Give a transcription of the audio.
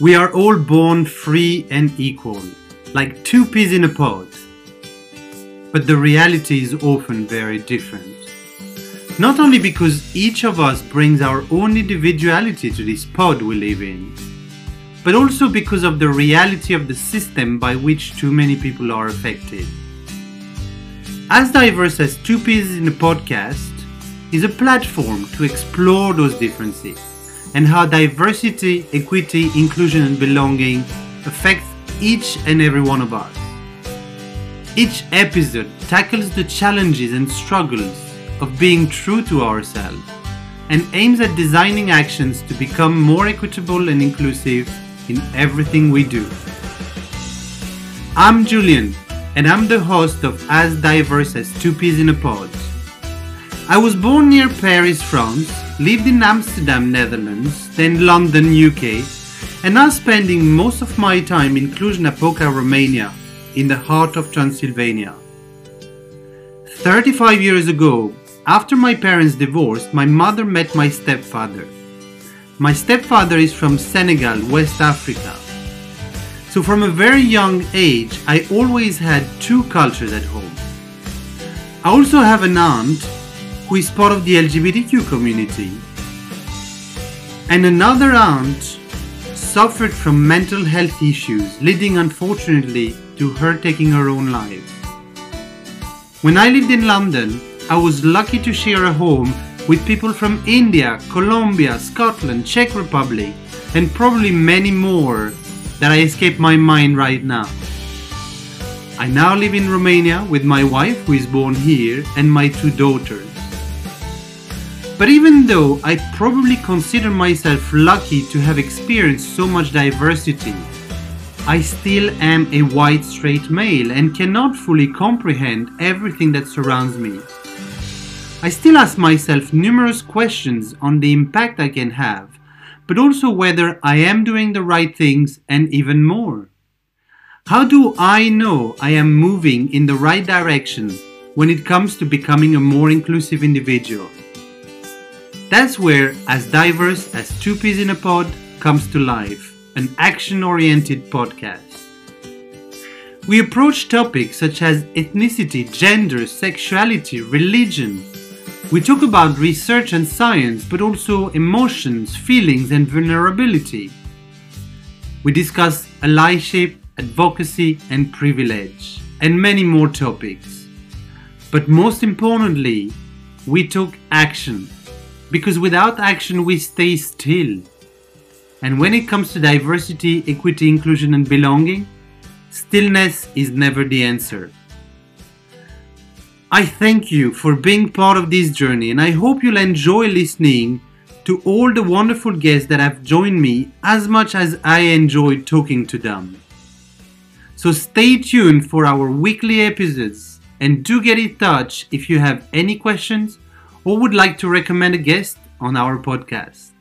We are all born free and equal, like two peas in a pod. But the reality is often very different. Not only because each of us brings our own individuality to this pod we live in, but also because of the reality of the system by which too many people are affected. As Diverse as Two Peas in a Podcast is a platform to explore those differences and how diversity, equity, inclusion, and belonging affects each and every one of us. Each episode tackles the challenges and struggles of being true to ourselves and aims at designing actions to become more equitable and inclusive in everything we do. I'm Julian, and I'm the host of As Diverse as Two Peas in a Pod. I was born near Paris, France, lived in Amsterdam, Netherlands, then London, UK, and now spending most of my time in Cluj-Napoca, Romania, in the heart of Transylvania. 35 years ago, after my parents divorced, my mother met my stepfather. My stepfather is from Senegal, West Africa. So from a very young age, I always had two cultures at home. I also have an aunt who is part of the LGBTQ community. And another aunt suffered from mental health issues, leading unfortunately to her taking her own life. When I lived in London, I was lucky to share a home with people from India, Colombia, Scotland, Czech Republic, and probably many more that I escape my mind right now. I now live in Romania with my wife, who is born here, and my two daughters. But even though I probably consider myself lucky to have experienced so much diversity, I still am a white straight male and cannot fully comprehend everything that surrounds me. I still ask myself numerous questions on the impact I can have, but also whether I am doing the right things and even more. How do I know I am moving in the right direction when it comes to becoming a more inclusive individual? That's where As Diverse as Two Peas in a Pod comes to life, an action oriented podcast. We approach topics such as ethnicity, gender, sexuality, religion. We talk about research and science, but also emotions, feelings, and vulnerability. We discuss allyship, advocacy, and privilege, and many more topics. But most importantly, we took action because without action we stay still. And when it comes to diversity, equity, inclusion, and belonging, stillness is never the answer. I thank you for being part of this journey, and I hope you'll enjoy listening to all the wonderful guests that have joined me as much as I enjoyed talking to them. So stay tuned for our weekly episodes and do get in touch if you have any questions or would like to recommend a guest on our podcast.